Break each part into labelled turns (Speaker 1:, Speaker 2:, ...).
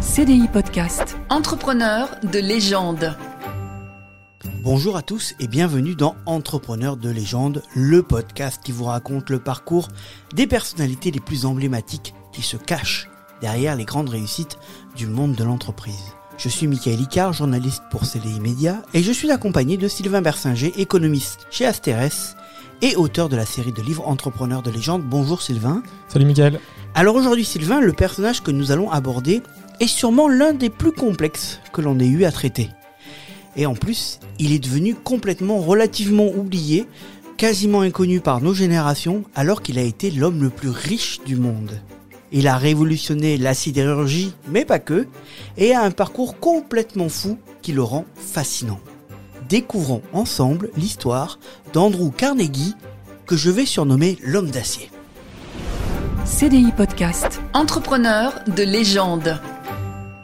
Speaker 1: CDI Podcast.
Speaker 2: Entrepreneur de légende.
Speaker 3: Bonjour à tous et bienvenue dans Entrepreneur de légende, le podcast qui vous raconte le parcours des personnalités les plus emblématiques qui se cachent derrière les grandes réussites du monde de l'entreprise. Je suis Michael Icard, journaliste pour CDI Média, et je suis accompagné de Sylvain Bersinger, économiste chez Asterès et auteur de la série de livres Entrepreneur de légende. Bonjour Sylvain.
Speaker 4: Salut Michael.
Speaker 3: Alors aujourd'hui Sylvain, le personnage que nous allons aborder est sûrement l'un des plus complexes que l'on ait eu à traiter. Et en plus, il est devenu complètement relativement oublié, quasiment inconnu par nos générations, alors qu'il a été l'homme le plus riche du monde. Il a révolutionné la sidérurgie, mais pas que, et a un parcours complètement fou qui le rend fascinant. Découvrons ensemble l'histoire d'Andrew Carnegie, que je vais surnommer l'homme d'acier.
Speaker 1: CDI Podcast.
Speaker 2: Entrepreneur de légende.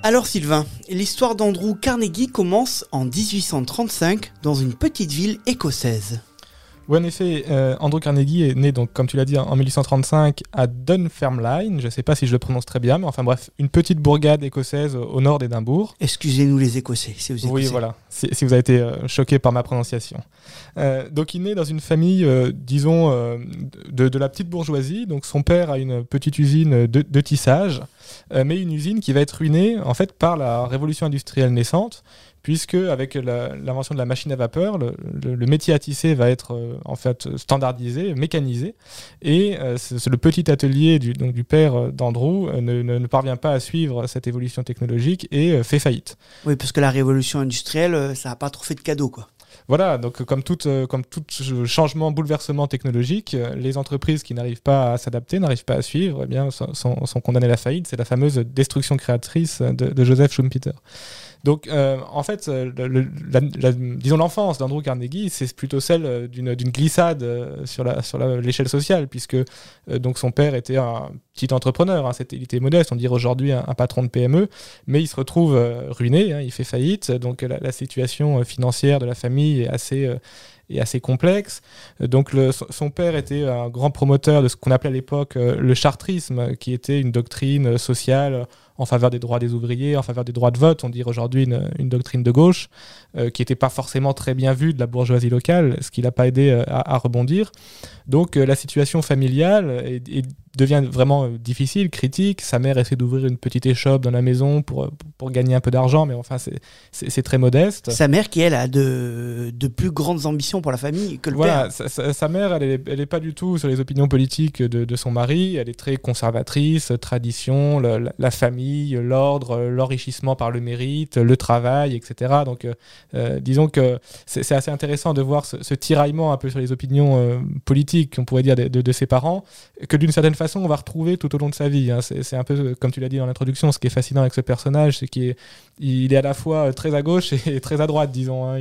Speaker 3: Alors Sylvain, l'histoire d'Andrew Carnegie commence en 1835 dans une petite ville écossaise.
Speaker 4: Oui, en effet, euh, Andrew Carnegie est né, donc, comme tu l'as dit, en 1835 à Dunfermline. Je ne sais pas si je le prononce très bien, mais enfin bref, une petite bourgade écossaise au nord d'Édimbourg.
Speaker 3: Excusez-nous les Écossais, si vous
Speaker 4: Oui, voilà, si, si vous avez été euh, choqué par ma prononciation. Euh, donc il naît dans une famille, euh, disons, de, de la petite bourgeoisie. Donc son père a une petite usine de, de tissage, mais une usine qui va être ruinée en fait par la révolution industrielle naissante puisque avec l'invention de la machine à vapeur, le, le- le métier à tisser va être euh, en fait standardisé, mécanisé, et euh, le petit atelier du, donc, du père euh, d'Andrew ne, ne- ne parvient pas à suivre cette évolution technologique et fait faillite.
Speaker 3: Oui, parce que la révolution industrielle, ça n'a pas trop fait de cadeaux, quoi.
Speaker 4: Voilà, donc comme tout, comme tout ch- changement, bouleversement technologique, les entreprises qui n'arrivent pas à s'adapter, n'arrivent pas à suivre, eh bien, sont condamnées à la faillite. C'est la fameuse destruction créatrice de, de Joseph Schumpeter. Donc, euh, en fait, euh, disons l'enfance d'Andrew Carnegie, c'est plutôt celle euh, d'une glissade sur l'échelle sociale, puisque son père était un petit entrepreneur, hein, il était modeste, on dirait aujourd'hui un, patron de PME, mais il se retrouve ruiné, hein, il fait faillite, donc la, situation financière de la famille est assez complexe. Donc son père était un grand promoteur de ce qu'on appelait à l'époque le chartrisme, qui était une doctrine sociale en faveur des droits des ouvriers, en faveur des droits de vote, on dirait aujourd'hui une, doctrine de gauche, euh, qui n'était pas forcément très bien vue de la bourgeoisie locale, ce qui l'a pas aidé euh, à, rebondir. Donc euh, la situation familiale est- devient vraiment euh, difficile, critique. Sa mère essaie d'ouvrir une petite échoppe dans la maison pour, pour gagner un peu d'argent, mais enfin c'est- très modeste.
Speaker 3: Sa mère, qui elle, a de, de plus grandes ambitions pour la famille que le
Speaker 4: Voilà,
Speaker 3: père.
Speaker 4: sa, sa- sa mère, elle est, elle est pas du tout sur les opinions politiques de, de son mari. Elle est très conservatrice, tradition, la, la famille, l'ordre, l'enrichissement par le mérite, le travail, etc. Donc, euh, euh, disons que c'est c'est assez intéressant de voir ce, ce tiraillement un peu sur les opinions euh, politiques, on pourrait dire, de, de- de ses parents, que d'une certaine façon, on va retrouver tout au long de sa vie. hein. C'est un peu, comme tu l'as dit dans l'introduction, ce qui est fascinant avec ce personnage, c'est qu'il est, à la fois très à gauche et très à droite, disons. hein.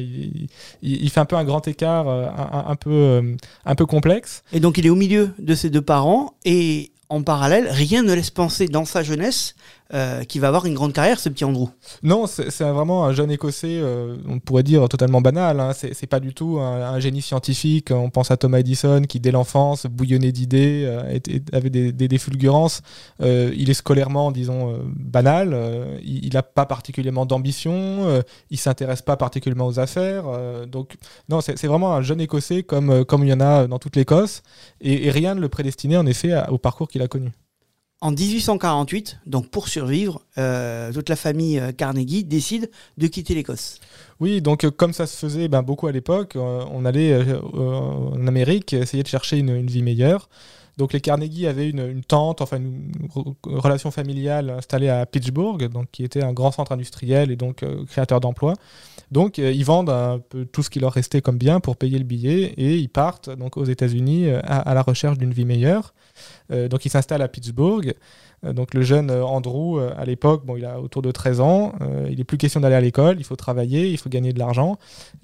Speaker 4: Il, fait un peu un grand écart, euh, un peu, euh, un peu complexe.
Speaker 3: Et donc il est au milieu de ses deux parents, et en parallèle, rien ne laisse penser dans sa jeunesse euh, qu'il va avoir une grande carrière, ce petit Andrew.
Speaker 4: Non, c'est vraiment un jeune écossais, euh, on pourrait dire totalement banal. Hein. C'est pas du tout un, génie scientifique. On pense à Thomas Edison qui, dès l'enfance, bouillonnait d'idées, euh, avait des, des, fulgurances. Il est scolairement, disons, banal. Il n'a pas particulièrement d'ambition. il s'intéresse pas particulièrement aux affaires. donc, non, c'est vraiment un jeune écossais comme, comme il y en a dans toute l'Écosse. Et, rien ne le prédestinait, en effet, au parcours qu'il a connu.
Speaker 3: En 1848, donc pour survivre, euh, toute la famille euh, Carnegie décide de quitter l'Écosse.
Speaker 4: Oui, donc euh, comme ça se faisait ben, beaucoup à l'époque, on allait en Amérique essayer de chercher une, vie meilleure. Donc les Carnegie avaient une, une tante, enfin une re- relation familiale installée à Pittsburgh, donc qui était un grand centre industriel et donc créateur d'emplois. Donc ils vendent tout ce qui leur restait comme bien pour payer le billet et ils partent donc aux États-Unis à la recherche d'une vie meilleure. Euh, donc ils s'installent à Pittsburgh. Euh, donc le jeune euh, Andrew, à l'époque, bon, il a autour de 13 ans. Il n'est plus question d'aller à l'école, il faut travailler, il faut gagner de l'argent.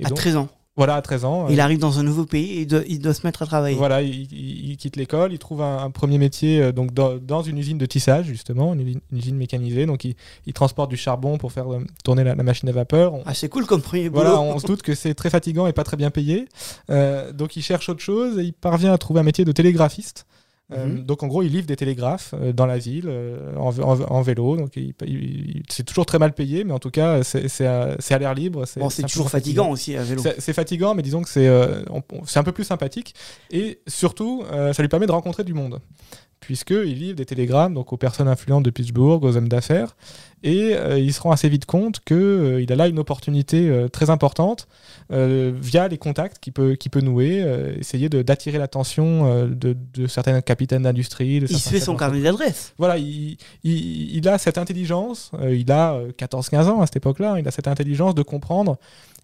Speaker 3: À
Speaker 4: donc,
Speaker 3: 13 ans.
Speaker 4: voilà, à 13 ans.
Speaker 3: Il arrive dans un nouveau pays et il doit, il doit se mettre à travailler.
Speaker 4: voilà, il, il- il quitte l'école, il trouve un, un premier métier euh, donc dans, dans une usine de tissage justement, une, usine- une usine mécanisée. Donc il, il transporte du charbon pour faire euh, tourner la, la machine à vapeur. On-
Speaker 3: Ah, c'est cool comme premier boulot.
Speaker 4: voilà, on se doute que c'est très fatigant et pas très bien payé. Euh, donc il cherche autre chose et il parvient à trouver un métier de télégraphiste. Euh,
Speaker 3: Mhm.
Speaker 4: Donc en gros, il livre des télégraphes euh, dans la ville euh, en, en- en vélo. Donc c'est toujours très mal payé, mais en tout cas, c'est à, l'air libre.
Speaker 3: C'est toujours fatigant aussi à vélo.
Speaker 4: c'est fatigant, mais disons que c'est un peu plus sympathique. Et surtout, ça lui permet de rencontrer du monde. Puisqu'il livre des télégrammes donc, aux personnes influentes de Pittsburgh, aux hommes d'affaires. Et euh, il se rend assez vite compte qu'il a là une opportunité euh, très importante euh, via les contacts qu'il peut, nouer, euh, essayer d'attirer l'attention euh, de, de certains capitaines d'industrie.
Speaker 3: Il se fait son carnet d'adresse.
Speaker 4: voilà, il, il- il a cette intelligence, euh, il a euh, 14-15 ans à cette époque-là, il a cette intelligence de comprendre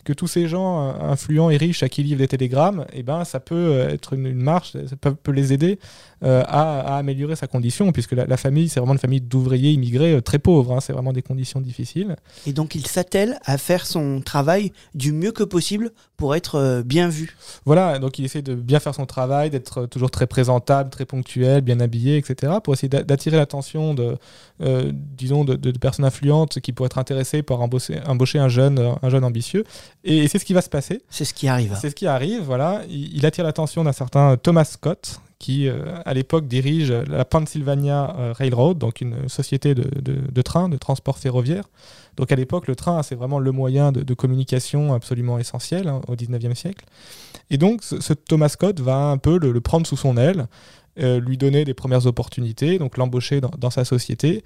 Speaker 4: que tous ces gens euh, influents et riches à qui il livre des télégrammes, eh ben, ça peut euh, être une, une marche, ça peut, peut les aider euh, à, à améliorer sa condition, puisque la, la famille, c'est vraiment une famille d'ouvriers immigrés euh, très pauvres, hein, c'est vraiment des conditions difficiles.
Speaker 3: Et donc il s'attelle à faire son travail du mieux que possible pour être euh, bien vu.
Speaker 4: Voilà, donc il essaie de bien faire son travail, d'être toujours très présentable, très ponctuel, bien habillé, etc., pour essayer d'a- d'attirer l'attention de, disons, de, personnes influentes qui pourraient être intéressées par embaucher, embaucher un, jeune, un jeune ambitieux. Et, c'est ce qui va se passer.
Speaker 3: C'est ce qui arrive.
Speaker 4: C'est ce qui arrive, voilà. Il, il attire l'attention d'un certain Thomas Scott, qui euh, à l'époque dirige la Pennsylvania euh, Railroad, donc une société de, de, de train, de transport ferroviaire. Donc à l'époque, le train, c'est vraiment le moyen de, de communication absolument essentiel hein, au 19e siècle. Et donc ce, ce Thomas Scott va un peu le, le prendre sous son aile, euh, lui donner des premières opportunités, donc l'embaucher dans, dans sa société.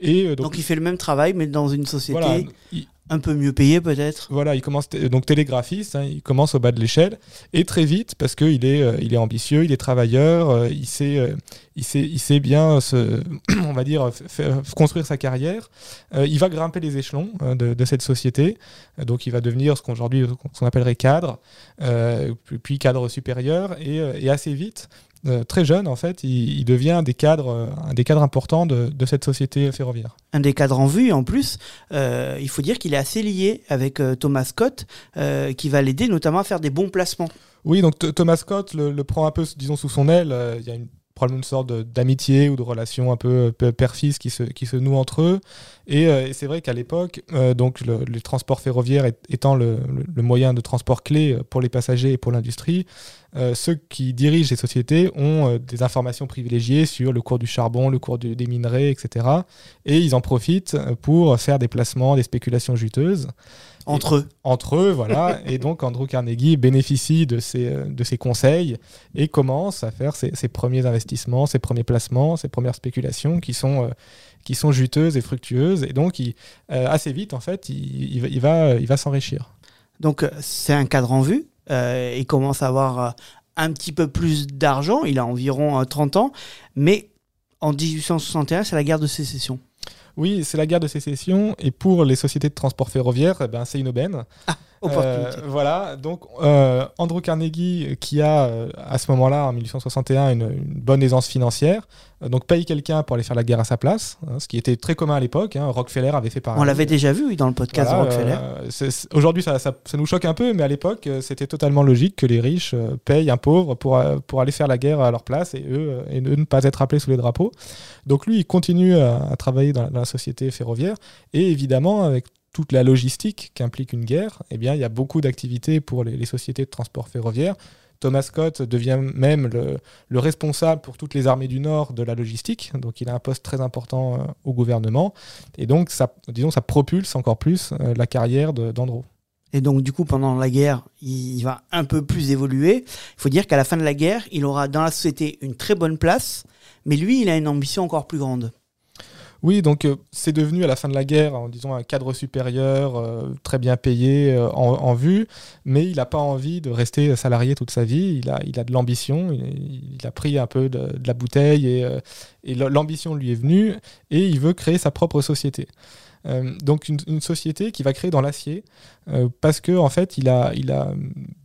Speaker 4: Et euh,
Speaker 3: Donc,
Speaker 4: donc,
Speaker 3: il fait le même travail mais dans une société
Speaker 4: voilà, il-
Speaker 3: un peu mieux payée peut-être.
Speaker 4: voilà, il commence donc télégraphiste, hein, il commence au bas de l'échelle et très vite parce qu'il est, euh, il est ambitieux, il est travailleur, euh, il sait, euh, il sait, il sait bien on va dire, construire sa carrière. Il va grimper les échelons euh, de, cette société, donc il va devenir ce qu'aujourd'hui qu'on appellerait cadre, puis- cadre supérieur et assez vite. Euh, très jeune, en fait, il, il devient un des cadres, euh, un des cadres importants de, de cette société ferroviaire.
Speaker 3: Un des cadres en vue, en plus, euh, il faut dire qu'il est assez lié avec Thomas Scott, qui va l'aider notamment à faire des bons placements.
Speaker 4: Oui, donc Th- Thomas Scott le, le prend un peu, disons, sous son aile. Il y a une, probablement une sorte d'amitié ou de relation un peu euh, père-fils qui se, qui noue entre eux. Et, euh, et c'est vrai qu'à l'époque, euh, donc le, transport ferroviaire étant le, moyen de transport clé pour les passagers et pour l'industrie, ceux qui dirigent ces sociétés ont des informations privilégiées sur le cours du charbon, le cours des minerais, etc. Et ils en profitent pour faire des placements, des spéculations juteuses
Speaker 3: Entre eux.
Speaker 4: entre eux, voilà. et donc Andrew Carnegie bénéficie de ces, euh, de ces conseils et commence à faire ses, ses premiers investissements, ses premiers placements, ses premières spéculations qui sont, euh, qui sont juteuses et fructueuses. Et donc, il, euh, assez vite, en fait, il, il va- il va, il va s'enrichir.
Speaker 3: Donc c'est un cadre en vue. euh, il commence à avoir un petit peu plus d'argent. Il a environ euh, 30 ans. Mais en 1861, c'est la guerre de sécession.
Speaker 4: Oui, c'est la guerre de sécession. Et pour les sociétés de transport ferroviaire, eh ben, c'est une aubaine.
Speaker 3: Opportunité.
Speaker 4: Euh, voilà, donc euh, Andrew Carnegie, qui a euh, à ce moment-là, en 1861, une, une bonne aisance financière, euh, donc paye quelqu'un pour aller faire la guerre à sa place, hein, ce qui était très commun à l'époque. hein. Rockefeller avait fait pareil.
Speaker 3: On l'avait déjà vu oui, dans le podcast
Speaker 4: Voilà,
Speaker 3: de Rockefeller.
Speaker 4: euh, Aujourd'hui, ça, ça- ça nous choque un peu, mais à l'époque, euh, c'était totalement logique que les riches euh, payent un pauvre pour, euh, pour aller faire la guerre à leur place et eux, euh, et eux ne pas être appelés sous les drapeaux. Donc lui, il continue à, à travailler dans la, dans la société ferroviaire et évidemment, avec toute la logistique qu'implique une guerre, eh bien, il y a beaucoup d'activités pour les, sociétés de transport ferroviaire. Thomas Scott devient même le, le responsable pour toutes les armées du Nord de la logistique, donc il a un poste très important euh, au gouvernement, et donc disons, ça propulse encore plus euh, la carrière d'Andrew.
Speaker 3: Et donc, du coup, pendant la guerre, il va un peu plus évoluer. Il faut dire qu'à la fin de la guerre, il aura dans la société une très bonne place, mais lui, il a une ambition encore plus grande.
Speaker 4: Oui, donc euh, c'est devenu à la fin de la guerre, en un cadre supérieur, euh, très bien payé, euh, en, vue, mais il n'a pas envie de rester salarié toute sa vie. Il a, de l'ambition, il, a pris un peu de, la bouteille et, l'ambition lui est venue et il veut créer sa propre société. Donc une, société qui va créer dans l'acier parce que en fait il a, il a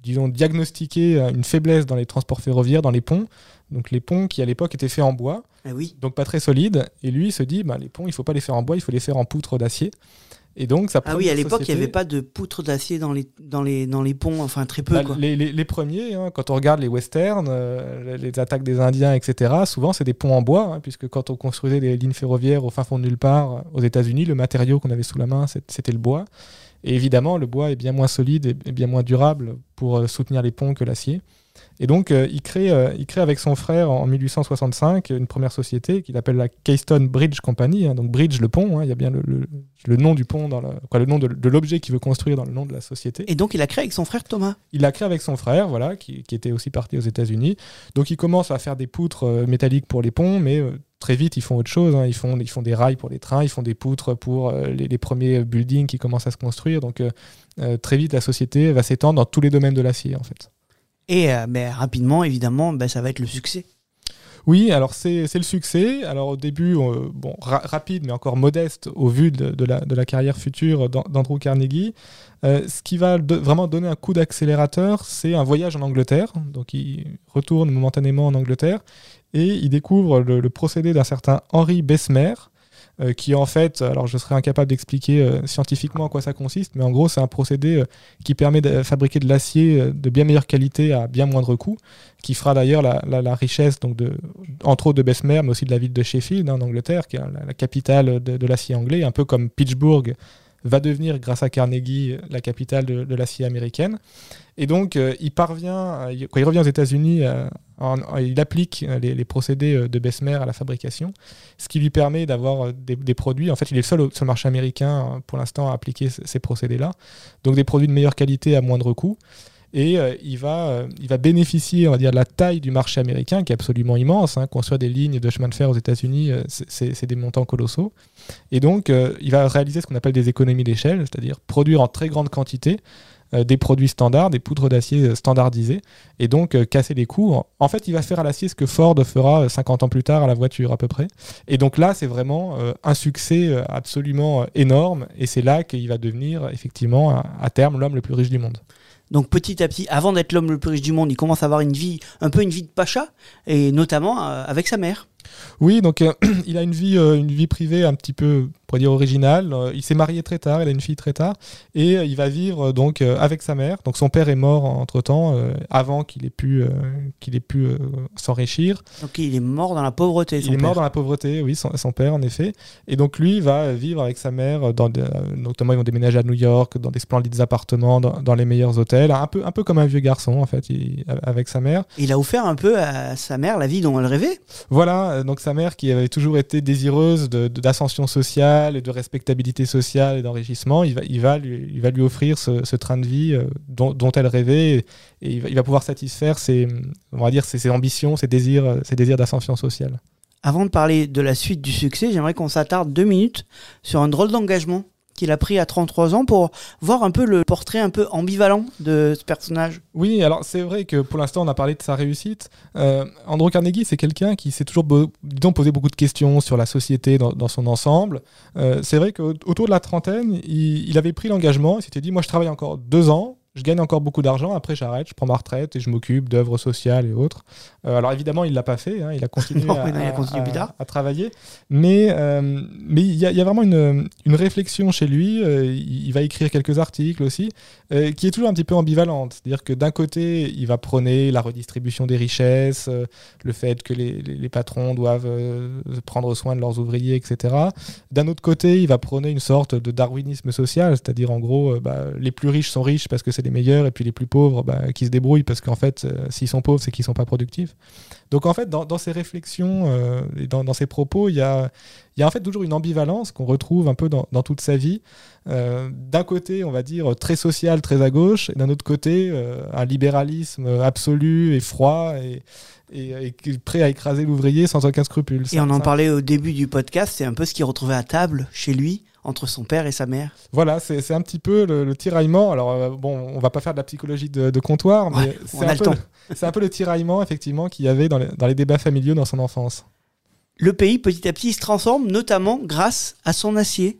Speaker 4: disons diagnostiqué une faiblesse dans les transports ferroviaires, dans les ponts. Donc les ponts qui à l'époque étaient faits en bois,
Speaker 3: Ah oui.
Speaker 4: donc pas très solide. Et lui, il se dit, bah, les ponts, il faut pas les faire en bois, il faut les faire en poutre d'acier. Et donc, ça
Speaker 3: Ah oui, à l'époque, il n'y avait pas de poutre d'acier dans les, dans, les, dans les ponts, enfin très peu.
Speaker 4: Bah,
Speaker 3: quoi.
Speaker 4: les, les- les premiers, hein, quand on regarde les westerns, euh, les les attaques des Indiens, etc., souvent c'est des ponts en bois, hein, puisque quand on construisait des lignes ferroviaires au fin fond de nulle part, euh, aux États-Unis, le matériau qu'on avait sous la main, c'était le bois. Et évidemment, le bois est bien moins solide et et bien moins durable pour euh, soutenir les ponts que l'acier. Et donc, euh, il, crée, euh, il crée avec son frère en 1865 une première société qu'il appelle la Keystone Bridge Company. hein. donc, bridge, le pont, hein, il y a bien le, le- le nom du pont, dans la- quoi, le nom de, de l'objet qu'il veut construire dans le nom de la société.
Speaker 3: Et donc il a créé avec son frère Thomas.
Speaker 4: Il l'a créé avec son frère, voilà, qui, qui était aussi parti aux États-Unis. Donc, il commence à faire des poutres euh, métalliques pour les ponts, mais très vite, ils font autre chose. hein. Ils, font, ils font des rails pour les trains, ils font des poutres pour euh, les, les premiers buildings qui commencent à se construire. Donc, euh, très vite, la société va s'étendre dans tous les domaines de l'acier, en fait.
Speaker 3: Et euh, ben, rapidement, évidemment, ben, ça va être le succès.
Speaker 4: Oui, alors c'est le succès. Alors au début, euh, bon, ra- rapide, mais encore modeste au vu de, la, de la carrière future d'An- d'Andrew Carnegie. Euh, ce qui va vraiment donner un coup d'accélérateur, c'est un voyage en Angleterre. Donc il retourne momentanément en Angleterre et il découvre le, le procédé d'un certain Henri Bessemer. Euh, qui en fait, alors je serais incapable d'expliquer euh, scientifiquement en quoi ça consiste, mais en gros c'est un procédé euh, qui permet de fabriquer de l'acier de bien meilleure qualité à bien moindre coût, qui fera d'ailleurs la, richesse donc entre autres de Bessemer, mais aussi de la ville de Sheffield hein, en Angleterre, qui est la, capitale de l'acier anglais, un peu comme Pittsburgh va devenir, grâce à Carnegie, la capitale de, l'acier américaine. Et donc, euh, il parvient, euh, quand il revient aux États-Unis, euh, il applique les, procédés de Bessemer à la fabrication, ce qui lui permet d'avoir des, des produits. En fait, il est le seul sur le marché américain pour l'instant à appliquer ces procédés-là. Donc, des produits de meilleure qualité à moindre coût. Et euh, il, va, euh, il va bénéficier, on va dire, de la taille du marché américain, qui est absolument immense. hein. Construire des lignes de chemin de fer aux États-Unis, euh, c'est- des montants colossaux. Et donc, il va réaliser ce qu'on appelle des économies d'échelle, c'est-à-dire produire en très grande quantité des produits standards, des poudres d'acier standardisées, et donc casser les coûts. En, fait, il va faire à l'acier ce que Ford fera euh, 50 ans plus tard à la voiture à peu près. Et donc là, c'est vraiment un succès absolument énorme, et c'est là qu'il va devenir effectivement à terme l'homme le plus riche du monde.
Speaker 3: Donc petit à petit, avant d'être l'homme le plus riche du monde, il commence à avoir une vie, un peu une vie de pacha, et notamment euh, avec sa mère.
Speaker 4: Oui, donc euh, il a une vie, euh, une vie privée un petit peu, pourrait dire originale. Euh, il s'est marié très tard, il a une fille très tard, et euh, il va vivre euh, donc avec sa mère. Donc son père est mort entre temps, avant qu'il ait pu, qu'il ait pu s'enrichir.
Speaker 3: Donc il est mort dans la pauvreté. son
Speaker 4: Il est mort dans la pauvreté, oui, son, son père en effet. Et donc lui va vivre avec sa mère, dans des- notamment ils vont déménager à New York, dans des splendides appartements, dans, dans les meilleurs hôtels, un peu, un peu comme un vieux garçon en fait, il- avec sa mère.
Speaker 3: Il a offert un peu à sa mère la vie dont elle rêvait.
Speaker 4: Voilà, donc sa mère qui avait toujours été désireuse de- de- d'ascension et de respectabilité sociale et d'enrichissement, il va, il, va lui, il va lui offrir ce, train de vie euh, dont, elle rêvait et, il, va, pouvoir satisfaire ses, on va dire, ambitions, désirs, euh, ses désirs d'ascension sociale.
Speaker 3: Avant de parler de la suite du succès, j'aimerais qu'on s'attarde deux minutes sur un drôle d'engagement qu'il a pris à 33 ans pour voir un peu le portrait un peu ambivalent de ce personnage.
Speaker 4: Oui, alors c'est vrai que pour l'instant on a parlé de sa réussite. Euh, Andrew Carnegie, c'est quelqu'un qui s'est toujours disons, posé beaucoup de questions sur la société dans, dans son ensemble. Euh, c'est vrai qu'autour de la trentaine, il, il avait pris l'engagement, il s'était dit, moi je travaille encore deux ans, je gagne encore beaucoup d'argent, après j'arrête, je prends ma retraite et je m'occupe d'œuvres sociales et autres. Euh, alors évidemment, il l'a pas fait, hein, il a continué,
Speaker 3: Non,
Speaker 4: à,
Speaker 3: mais non, il a continué
Speaker 4: à-
Speaker 3: plus tard.
Speaker 4: à travailler. Mais euh, mais il y, a- il y a vraiment une, une réflexion chez lui, euh, il, va écrire quelques articles aussi, qui est toujours un petit peu ambivalente. C'est-à-dire que d'un côté, il va prôner la redistribution des richesses, le fait que les, les- les patrons doivent prendre soin de leurs ouvriers, etc. D'un autre côté, il va prôner une sorte de darwinisme social, c'est-à-dire en gros, bah, les plus riches sont riches parce que c'est les meilleurs, et puis les plus pauvres, bah, qui se débrouillent parce qu'en fait, euh, s'ils sont pauvres, c'est qu'ils sont pas productifs. Donc en fait, dans, dans ces réflexions euh, et dans, dans ces propos, il y a, il y a en fait toujours une ambivalence qu'on retrouve un peu dans, dans toute sa vie. Euh, d'un côté, on va dire très social, très à gauche, et d'un autre côté, un libéralisme absolu et froid et, prêt à écraser l'ouvrier sans aucun scrupule.
Speaker 3: Et on en
Speaker 4: Ça-
Speaker 3: parlait au début du podcast, c'est un peu ce qu'il retrouvait à table chez lui, entre son père et sa mère.
Speaker 4: Voilà, c'est un petit peu le, le tiraillement. Alors, euh, bon, on va pas faire de la psychologie de, de comptoir, mais
Speaker 3: Ouais,
Speaker 4: un, c'est un peu le tiraillement, effectivement, qu'il y avait dans les, dans les débats familiaux dans son enfance.
Speaker 3: Le pays, petit à petit, se transforme, notamment grâce à son acier.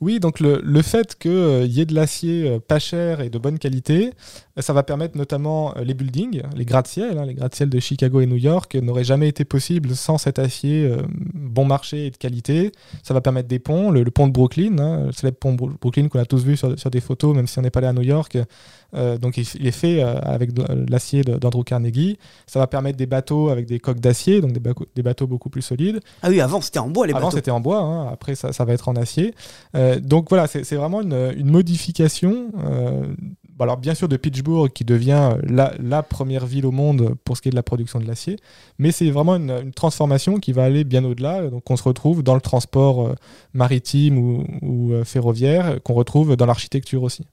Speaker 4: Oui, donc le, le fait qu'il y ait de l'acier euh, pas cher et de bonne qualité, euh, ça va permettre notamment euh, les buildings, les gratte-ciel, hein, les gratte-ciel de Chicago et New York euh, n'auraient jamais été possibles sans cet acier euh, bon marché et de qualité. Ça va permettre des ponts, le, le pont de Brooklyn, hein, le célèbre pont de Bro- Brooklyn qu'on a tous vu sur, sur des photos, même si on n'est pas allé à New York. Euh, donc il, il est fait euh, avec de l'acier d'Andrew Carnegie. Ça va permettre des bateaux avec des coques d'acier, donc des, bateaux beaucoup plus solides.
Speaker 3: Ah oui, avant c'était en bois les
Speaker 4: Avant,
Speaker 3: bateaux.
Speaker 4: c'était en bois, hein, après, ça, ça va être en acier. Euh, donc voilà, c'est vraiment une, modification. euh, alors bien sûr de Pittsburgh qui devient la, la, première ville au monde pour ce qui est de la production de l'acier, mais c'est vraiment une, une, transformation qui va aller bien au-delà. Donc on se retrouve dans le transport maritime ou, ou ferroviaire, qu'on retrouve dans l'architecture aussi.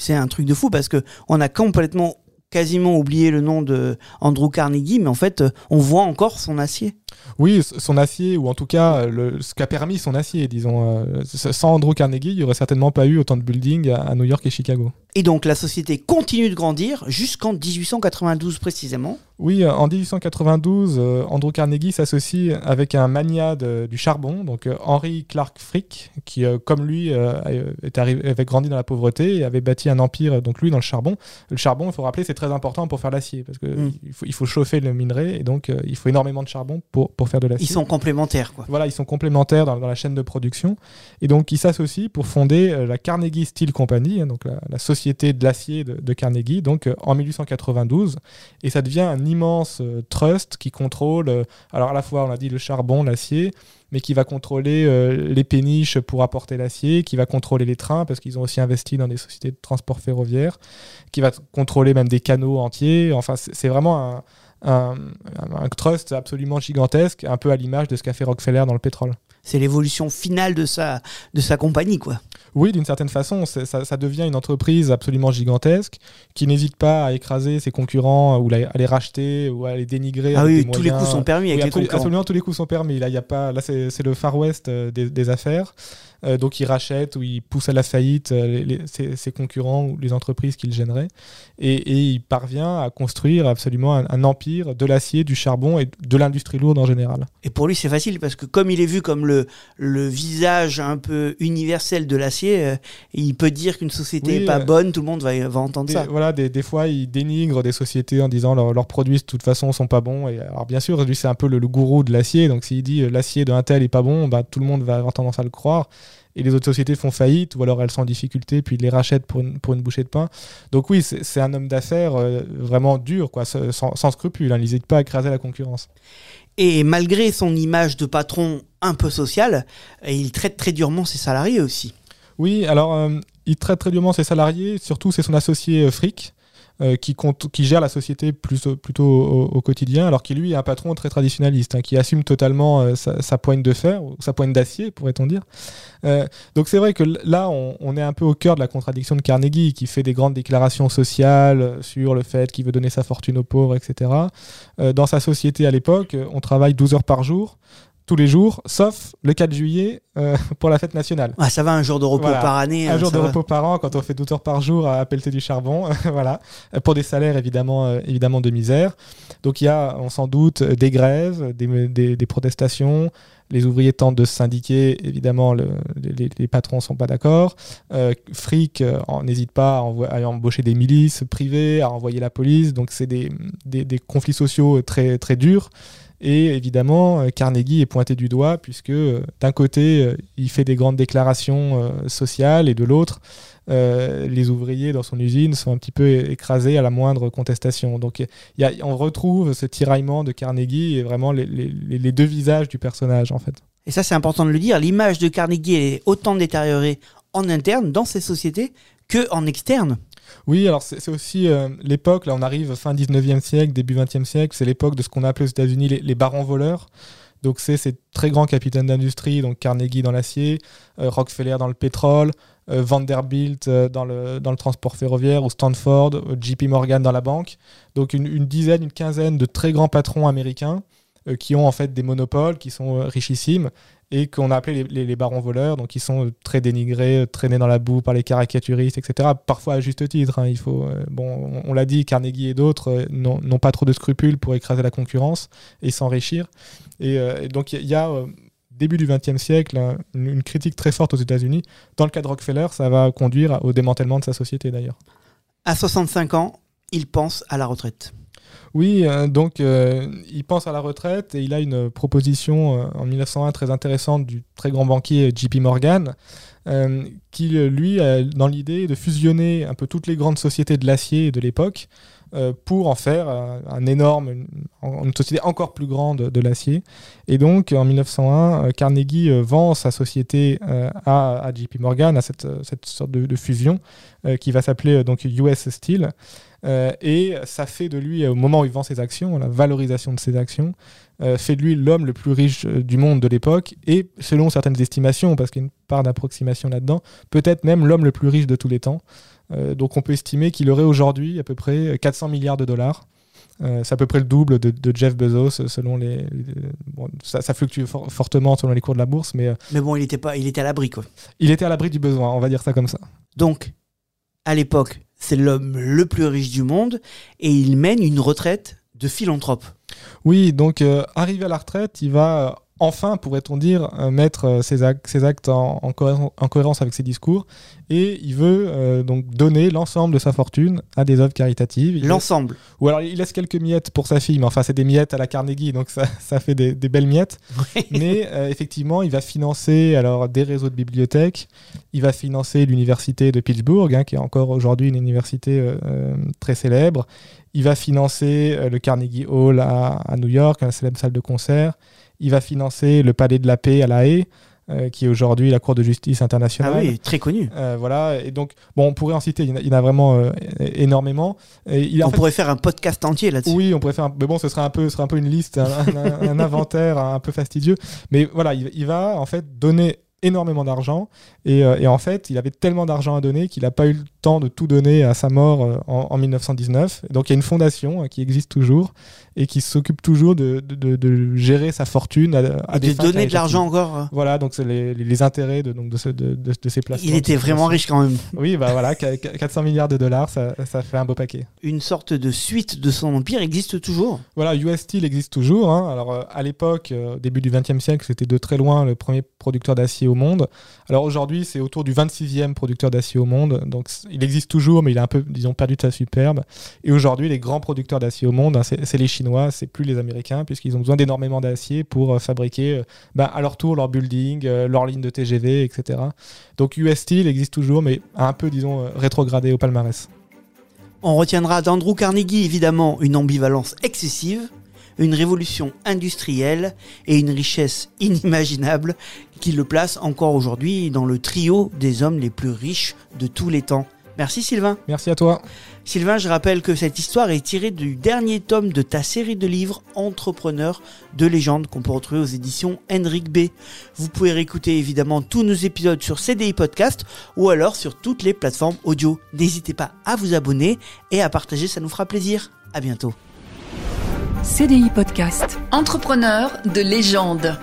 Speaker 3: C'est un truc de fou parce que on a complètement quasiment oublié le nom de Andrew Carnegie, mais en fait, on voit encore son acier.
Speaker 4: Oui, son acier, ou en tout cas le, ce qu'a permis son acier, disons. Euh, sans Andrew Carnegie, il n'y aurait certainement pas eu autant de buildings à, New York et Chicago.
Speaker 3: Et donc la société continue de grandir jusqu'en 1892 précisément.
Speaker 4: Oui, euh, en 1892, euh, Andrew Carnegie s'associe avec un magnat du charbon, donc Henry Clark Frick, qui, comme lui, est arrivé, avait grandi dans la pauvreté et avait bâti un empire, donc lui, dans le charbon. Le charbon, il faut rappeler, c'est très important pour faire l'acier, parce qu'il mm. faut, il faut chauffer le minerai, et donc il faut énormément de charbon pour, pour faire de l'acier.
Speaker 3: Ils sont complémentaires, quoi.
Speaker 4: Voilà, ils sont complémentaires dans, la chaîne de production. Et donc, ils s'associent pour fonder euh, la Carnegie Steel Company, hein, donc la, société de l'acier de, Carnegie, donc euh, en 1892. Et ça devient un immense euh, trust qui contrôle, alors à la fois, on a dit le charbon, l'acier, mais qui va contrôler les péniches pour apporter l'acier, qui va contrôler les trains, parce qu'ils ont aussi investi dans des sociétés de transport ferroviaire, qui va contrôler même des canaux entiers. Enfin, c'est vraiment un un, trust absolument gigantesque, un peu à l'image de ce qu'a fait Rockefeller dans le pétrole.
Speaker 3: C'est l'évolution finale de sa, de sa compagnie, quoi.
Speaker 4: Oui, d'une certaine façon, ça, ça, devient une entreprise absolument gigantesque qui n'hésite pas à écraser ses concurrents ou à les racheter ou à les dénigrer.
Speaker 3: Ah oui, tous les coups sont permis avec
Speaker 4: les Absolument, tous les coups sont permis. Là, y a pas, là c'est le Far West euh, des, des affaires. Euh, donc il rachète ou il pousse à la faillite euh, ses, concurrents ou les entreprises qu'il gênerait. Et, il parvient à construire absolument un, empire de l'acier, du charbon et de l'industrie lourde en général.
Speaker 3: Et pour lui c'est facile parce que comme il est vu comme le, le visage un peu universel de l'acier, euh, il peut dire qu'une société n'est pas bonne, tout le monde va, va entendre ça.
Speaker 4: Voilà, des, des, fois il dénigre des sociétés en disant leurs produits de toute façon sont pas bons. Et alors bien sûr, lui c'est un peu le, gourou de l'acier, donc s'il dit l'acier d'un tel est pas bon, bah, tout le monde va avoir tendance à le croire et les autres sociétés font faillite ou alors elles sont en difficulté puis ils les rachètent pour une, pour une bouchée de pain. Donc oui, c'est un homme d'affaires euh, vraiment dur, quoi, sans, sans scrupule. Hein, il n'hésite pas à écraser la concurrence.
Speaker 3: Et malgré son image de patron un peu social, il traite très durement ses salariés aussi.
Speaker 4: Oui, alors euh, il traite très durement ses salariés, surtout c'est son associé euh, Frick. Euh, qui, compte, qui gère la société plus, plutôt au, quotidien, alors qu'il lui est un patron très traditionnaliste, hein, qui assume totalement euh, sa, poigne de fer, sa poigne d'acier, pourrait-on dire. Euh, donc c'est vrai que là, on, est un peu au cœur de la contradiction de Carnegie, qui fait des grandes déclarations sociales sur le fait qu'il veut donner sa fortune aux pauvres, etc. dans sa société à l'époque, on travaille 12 heures par jour tous les jours, sauf le 4 juillet euh, pour la fête nationale.
Speaker 3: Ah, ça va, un jour de repos par année.
Speaker 4: Un
Speaker 3: euh,
Speaker 4: jour de repos par an quand on fait 12 heures par jour à pelleter du charbon, voilà, pour des salaires évidemment, euh, évidemment de misère. Donc il y a, on s'en doute, des grèves, des, des, protestations. Les ouvriers tentent de se syndiquer, évidemment, le, les, les, patrons ne sont pas d'accord. Fric n'hésite pas à, à, embaucher des milices privées, à envoyer la police. Donc c'est des, des, conflits sociaux très, très durs. Et évidemment, euh, Carnegie est pointé du doigt puisque euh, d'un côté, euh, il fait des grandes déclarations sociales et de l'autre, les ouvriers dans son usine sont un petit peu écrasés à la moindre contestation. Donc on retrouve ce tiraillement de Carnegie et vraiment les, les, deux visages du personnage en fait.
Speaker 3: Et ça c'est important de le dire, l'image de Carnegie est autant détériorée en interne dans ces sociétés que en externe.
Speaker 4: Oui, alors c'est aussi euh, l'époque, là on arrive fin 19e siècle, début 20e siècle, c'est l'époque de ce qu'on appelait aux États-Unis les, barons voleurs. Donc c'est ces très grands capitaines d'industrie, donc Carnegie dans l'acier, euh, Rockefeller dans le pétrole, euh, Vanderbilt dans, le, dans le transport ferroviaire, ou Stanford, JP Morgan dans la banque. Donc une, une, dizaine, une quinzaine de très grands patrons américains qui ont en fait des monopoles, qui sont richissimes et qu'on a appelé les, barons voleurs, donc ils sont très dénigrés, traînés dans la boue par les caricaturistes, etc. Parfois à juste titre. Hein, il faut, euh, bon, on, l'a dit, Carnegie et d'autres euh, n'ont pas trop de scrupules pour écraser la concurrence et s'enrichir. Et, euh, donc il y, a début du XXe siècle hein, une, critique très forte aux États-Unis. Dans le cas de Rockefeller, ça va conduire au démantèlement de sa société d'ailleurs.
Speaker 3: À 65 ans, il pense à la retraite.
Speaker 4: Oui, euh, donc euh, il pense à la retraite et il a une proposition euh, en 1901 très intéressante du très grand banquier JP Morgan, qui lui a dans l'idée de fusionner un peu toutes les grandes sociétés de l'acier de l'époque pour en faire un énorme, une, société encore plus grande de l'acier. Et donc, en 1901, euh, Carnegie vend sa société à, JP Morgan, à cette, cette sorte de, de fusion qui va s'appeler donc US Steel. Euh, et ça fait de lui, au moment où il vend ses actions, la valorisation de ses actions, euh, fait de lui l'homme le plus riche euh, du monde de l'époque, et selon certaines estimations, parce qu'il y a une part d'approximation là-dedans, peut-être même l'homme le plus riche de tous les temps. Euh, donc on peut estimer qu'il aurait aujourd'hui à peu près 400 milliards de dollars. C'est à peu près le double de, de Jeff Bezos, selon les. les- bon, ça, ça fluctue for- fortement selon les cours de la bourse, mais
Speaker 3: Mais bon, il était, pas, il était à l'abri, quoi.
Speaker 4: il était à l'abri du besoin, on va dire ça comme ça.
Speaker 3: Donc, à l'époque, c'est l'homme le plus riche du monde et il mène une retraite de philanthrope.
Speaker 4: Oui, donc euh, arrivé à la retraite, il va euh, enfin, pourrait-on dire, euh, mettre euh, ses, ses actes en, en cohérence, en cohérence avec ses discours et il veut euh, donc donner l'ensemble de sa fortune à des œuvres caritatives.
Speaker 3: L'ensemble.
Speaker 4: Ou alors il laisse quelques miettes pour sa fille, mais enfin c'est des miettes à la Carnegie, donc ça, ça fait des, des belles miettes. mais euh, effectivement, il va financer alors des réseaux de bibliothèques, il va financer l'université de Pittsburgh, hein, qui est encore aujourd'hui une université euh, euh, très célèbre. Il va financer euh, le Carnegie Hall à, à New York, la célèbre salle de concert. Il va financer le Palais de la Paix à La Haye, euh, qui est aujourd'hui la Cour de justice
Speaker 3: Ah
Speaker 4: internationale.
Speaker 3: oui, très connu.
Speaker 4: Euh, voilà, et donc, bon, on pourrait en citer, il y en a, il y en a vraiment euh, énormément. Et il, en
Speaker 3: On
Speaker 4: fait,
Speaker 3: pourrait faire un podcast entier là-dessus.
Speaker 4: oui, on pourrait faire. un- Mais bon, ce serait un peu, ce serait un peu une liste, un, un- un inventaire un peu fastidieux. Mais voilà, il, il va en fait donner énormément d'argent et, euh, et en fait il avait tellement d'argent à donner qu'il n'a pas eu le temps de tout donner à sa mort euh, en, en 1919 donc il y a une fondation euh, qui existe toujours et qui s'occupe toujours de, de- gérer sa fortune à, à
Speaker 3: de donner de l'argent encore. euh.
Speaker 4: voilà donc c'est les, les- les intérêts de, donc de, ce- de, de- ces placements
Speaker 3: Il était vraiment riche quand même.
Speaker 4: oui bah voilà qu- qu- 400 milliards de dollars ça, ça fait un beau paquet
Speaker 3: Une sorte de suite de son empire existe toujours.
Speaker 4: Voilà, US Steel existe toujours. hein. Alors, à l'époque, début du XXe siècle, c'était de très loin le premier producteur d'acier au monde. Alors, aujourd'hui, c'est autour du 26e producteur d'acier au monde. Donc, il existe toujours, mais il a un peu, disons, perdu de sa superbe. Et aujourd'hui, les grands producteurs d'acier au monde, hein, c'est les Chinois, c'est plus les Américains, puisqu'ils ont besoin d'énormément d'acier pour euh, fabriquer, euh, ben, à leur tour, leur building, euh, leurs lignes de TGV, etc. Donc, US Steel existe toujours, mais un peu, disons, rétrogradé au palmarès.
Speaker 3: On retiendra d'Andrew Carnegie évidemment une ambivalence excessive, une révolution industrielle et une richesse inimaginable qui le place encore aujourd'hui dans le trio des hommes les plus riches de tous les temps. Merci Sylvain.
Speaker 4: Merci à toi.
Speaker 3: Sylvain, je rappelle que cette histoire est tirée du dernier tome de ta série de livres Entrepreneurs de légende qu'on peut retrouver aux éditions Henrik B. Vous pouvez réécouter évidemment tous nos épisodes sur CDI Podcast ou alors sur toutes les plateformes audio. N'hésitez pas à vous abonner et à partager, ça nous fera plaisir. À bientôt.
Speaker 1: CDI Podcast.
Speaker 2: Entrepreneurs de légende.